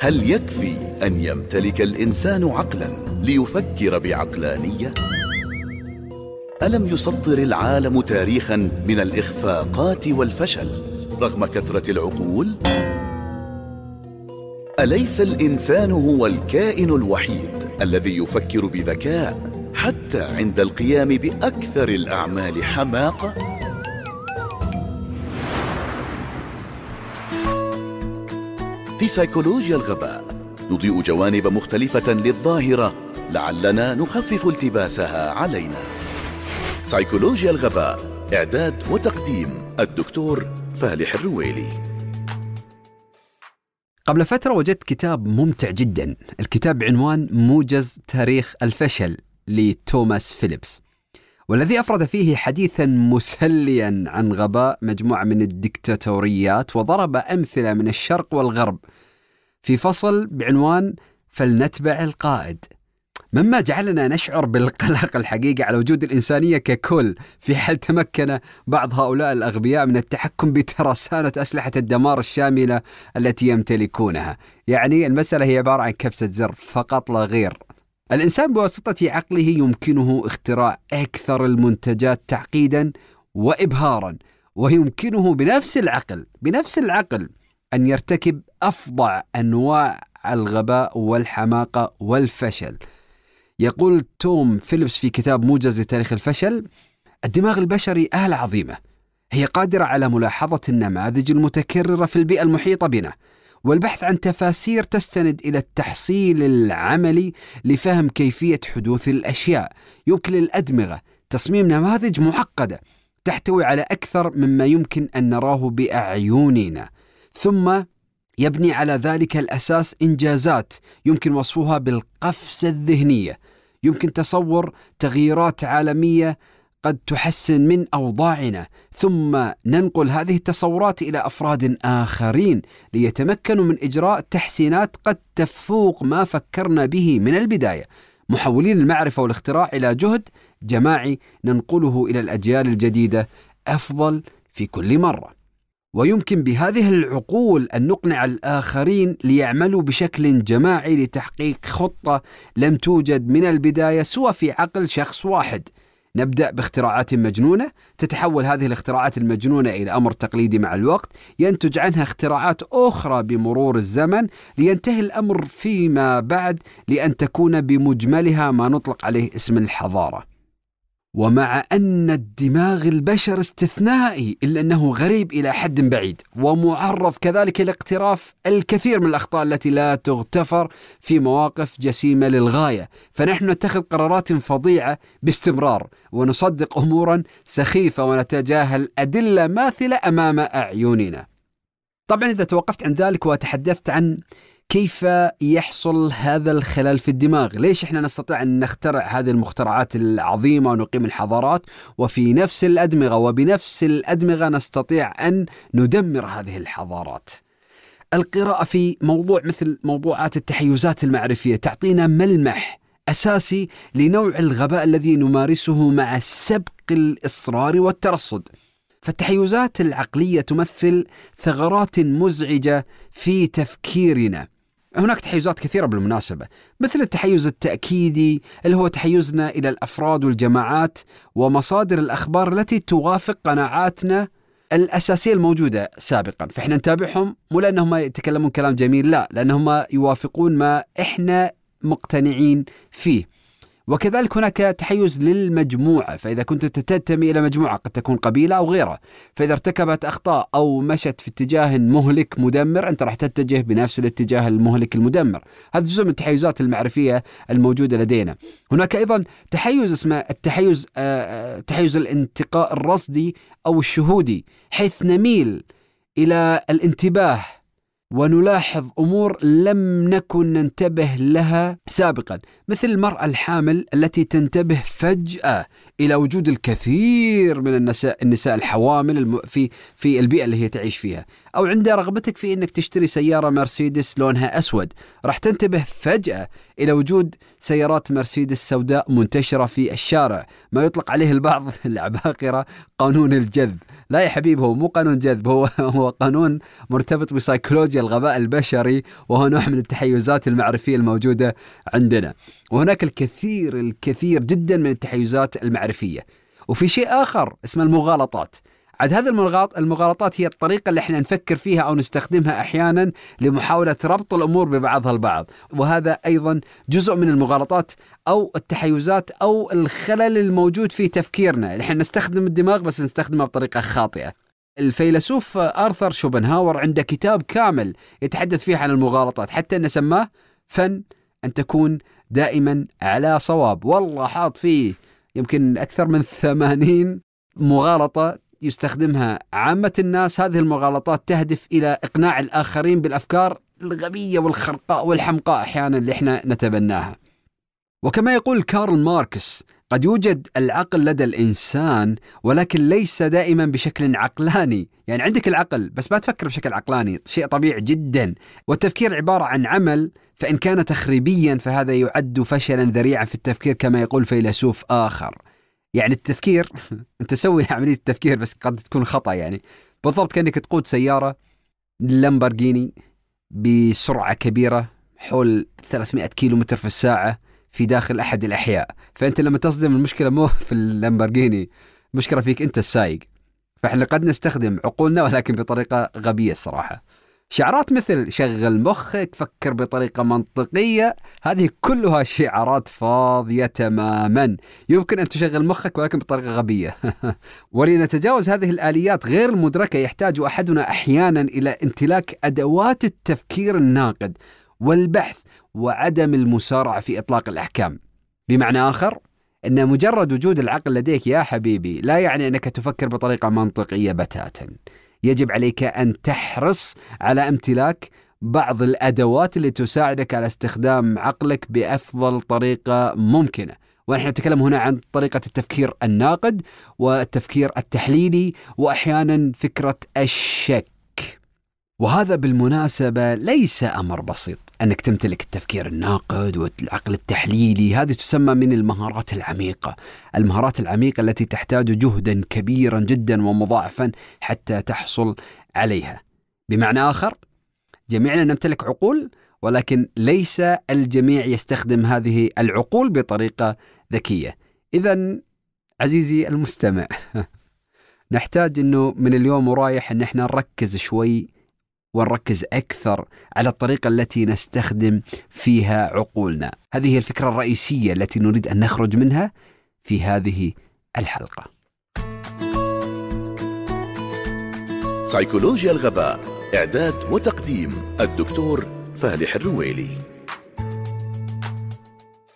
هل يكفي أن يمتلك الإنسان عقلا ليفكر بعقلانية؟ ألم يسطر العالم تاريخا من الإخفاقات والفشل رغم كثرة العقول؟ أليس الإنسان هو الكائن الوحيد الذي يفكر بذكاء حتى عند القيام بأكثر الأعمال حماقة؟ سيكولوجيا الغباء. نضيء جوانب مختلفة للظاهرة لعلنا نخفف التباسها علينا. سيكولوجيا الغباء إعداد وتقديم الدكتور فالح الرويلي. قبل فترة وجدت كتاب ممتع جدا. الكتاب بعنوان موجز تاريخ الفشل لتوماس فيليبس. والذي أفرد فيه حديثا مسليا عن غباء مجموعة من الدكتاتوريات وضرب أمثلة من الشرق والغرب في فصل بعنوان فلنتبع القائد. مما جعلنا نشعر بالقلق الحقيقي على وجود الإنسانية ككل في حال تمكن بعض هؤلاء الأغبياء من التحكم بترسانة أسلحة الدمار الشاملة التي يمتلكونها. يعني المسألة هي عبارة عن كبسة زر فقط لا غير. الإنسان بواسطة عقله يمكنه اختراع أكثر المنتجات تعقيدا وإبهارا ويمكنه بنفس العقل بنفس العقل أن يرتكب أفظع أنواع الغباء والحماقة والفشل. يقول توم فيليبس في كتاب موجز لتاريخ الفشل الدماغ البشري آلة عظيمة. هي قادرة على ملاحظة النماذج المتكررة في البيئة المحيطة بنا والبحث عن تفاسير تستند إلى التحصيل العملي لفهم كيفية حدوث الأشياء. يمكن للأدمغة تصميم نماذج معقدة تحتوي على أكثر مما يمكن أن نراه بأعيننا. ثم يبني على ذلك الأساس إنجازات يمكن وصفها بالقفزة الذهنية. يمكن تصور تغييرات عالمية قد تحسن من أوضاعنا. ثم ننقل هذه التصورات إلى أفراد آخرين ليتمكنوا من إجراء تحسينات قد تفوق ما فكرنا به من البداية. محولين المعرفة والاختراع إلى جهد جماعي ننقله إلى الأجيال الجديدة أفضل في كل مرة. ويمكن بهذه العقول أن نقنع الآخرين ليعملوا بشكل جماعي لتحقيق خطة لم توجد من البداية سوى في عقل شخص واحد. نبدأ باختراعات مجنونة. تتحول هذه الاختراعات المجنونة إلى أمر تقليدي مع الوقت. ينتج عنها اختراعات أخرى بمرور الزمن. لينتهي الأمر فيما بعد لأن تكون بمجملها ما نطلق عليه اسم الحضارة. ومع أن الدماغ البشر استثنائي إلا أنه غريب إلى حد بعيد ومعرض كذلك لاقتراف الكثير من الأخطاء التي لا تغتفر في مواقف جسيمة للغاية. فنحن نتخذ قرارات فظيعة باستمرار ونصدق أمورا سخيفة ونتجاهل أدلة ماثلة أمام أعيننا. طبعا إذا توقفت عن ذلك وتحدثت عن كيف يحصل هذا الخلل في الدماغ؟ ليش إحنا نستطيع أن نخترع هذه المخترعات العظيمة ونقيم الحضارات وفي نفس الأدمغة وبنفس الأدمغة نستطيع أن ندمر هذه الحضارات؟ القراءة في موضوع مثل موضوعات التحيزات المعرفية تعطينا ملمح أساسي لنوع الغباء الذي نمارسه مع سبق الإصرار والترصد. فالتحيزات العقلية تمثل ثغرات مزعجة في تفكيرنا هناك تحيزات كثيرة بالمناسبة مثل التحيز التأكيدي اللي هو تحيزنا إلى الأفراد والجماعات ومصادر الأخبار التي توافق قناعاتنا الأساسية الموجودة سابقا. فإحنا نتابعهم مو لأنهم يتكلمون كلام جميل لا لأنهم يوافقون ما إحنا مقتنعين فيه. وكذلك هناك تحيز للمجموعة فإذا كنت تنتمي إلى مجموعة قد تكون قبيلة أو غيرها. فإذا ارتكبت أخطاء أو مشت في اتجاه مهلك مدمر أنت راح تتجه بنفس الاتجاه المهلك المدمر. هذا جزء من التحيزات المعرفية الموجودة لدينا. هناك أيضا تحيز اسمه التحيز آه، آه، تحيز الانتقاء الرصدي أو الشهودي حيث نميل إلى الانتباه ونلاحظ أمور لم نكن ننتبه لها سابقا مثل المرأة الحامل التي تنتبه فجأة إلى وجود الكثير من النساء النساء الحوامل في في البيئة اللي هي تعيش فيها. أو عند رغبتك في إنك تشتري سيارة مرسيدس لونها أسود. راح تنتبه فجأة إلى وجود سيارات مرسيدس سوداء منتشرة في الشارع. ما يطلق عليه البعض العباقرة قانون الجذب. لا يا حبيب هو مو قانون جذب هو هو قانون مرتبط بسيكولوجيا الغباء البشري وهو نوع من التحيزات المعرفية الموجودة عندنا. وهناك الكثير الكثير جدا من التحيزات المعرفية. وفي شيء آخر اسمه المغالطات. عاد هذه المغالطات هي الطريقة اللي إحنا نفكر فيها أو نستخدمها أحيانا لمحاولة ربط الأمور ببعضها البعض. وهذا أيضا جزء من المغالطات أو التحيزات أو الخلل الموجود في تفكيرنا. إحنا نستخدم الدماغ بس نستخدمه بطريقة خاطئة. الفيلسوف آرثر شوبنهاور عنده كتاب كامل يتحدث فيه عن المغالطات حتى أنه سماه فن أن تكون دائما على صواب. والله حاط فيه يمكن أكثر من ثمانين مغالطة يستخدمها. عامة الناس هذه المغالطات تهدف إلى إقناع الآخرين بالأفكار الغبية والخرقاء والحمقاء أحيانا اللي إحنا نتبناها. وكما يقول كارل ماركس قد يوجد العقل لدى الإنسان ولكن ليس دائما بشكل عقلاني. يعني عندك العقل بس ما تفكر بشكل عقلاني. شيء طبيعي جدا. والتفكير عبارة عن عمل فإن كان تخريبيا فهذا يعد فشلا ذريعا في التفكير كما يقول فيلسوف آخر. يعني التفكير أنت تسوي عملية التفكير بس قد تكون خطأ يعني. بالضبط كأنك تقود سيارة لامبرجيني بسرعة كبيرة حول 300 كيلو متر في الساعة في داخل أحد الأحياء. فأنت لما تصدم المشكلة مو في اللامبرجيني المشكلة فيك أنت السايق فإحنا قد نستخدم عقولنا ولكن بطريقة غبية الصراحة. شعارات مثل شغل مخك فكر بطريقة منطقية هذه كلها شعارات فاضية تماما. يمكن أن تشغل مخك ولكن بطريقة غبية. ولنتجاوز هذه الآليات غير المدركة يحتاج أحدنا أحيانا إلى امتلاك أدوات التفكير الناقد والبحث وعدم المسارعة في إطلاق الأحكام. بمعنى آخر أن مجرد وجود العقل لديك يا حبيبي لا يعني أنك تفكر بطريقة منطقية بتاتا. يجب عليك أن تحرص على امتلاك بعض الأدوات اللي تساعدك على استخدام عقلك بأفضل طريقة ممكنة. ونحن نتكلم هنا عن طريقة التفكير الناقد والتفكير التحليلي وأحيانا فكرة الشك. وهذا بالمناسبة ليس أمر بسيط. أنك تمتلك التفكير الناقد والعقل التحليلي. هذه تسمى من المهارات العميقة. المهارات العميقة التي تحتاج جهدا كبيرا جدا ومضاعفا حتى تحصل عليها. بمعنى آخر جميعنا نمتلك عقول ولكن ليس الجميع يستخدم هذه العقول بطريقة ذكية. إذا عزيزي المستمع نحتاج أنه من اليوم ورايح أن إحنا نركز شوي ونركز أكثر على الطريقة التي نستخدم فيها عقولنا. هذه هي الفكرة الرئيسية التي نريد أن نخرج منها في هذه الحلقة. سيكولوجيا الغباء إعداد وتقديم الدكتور فالح الرويلي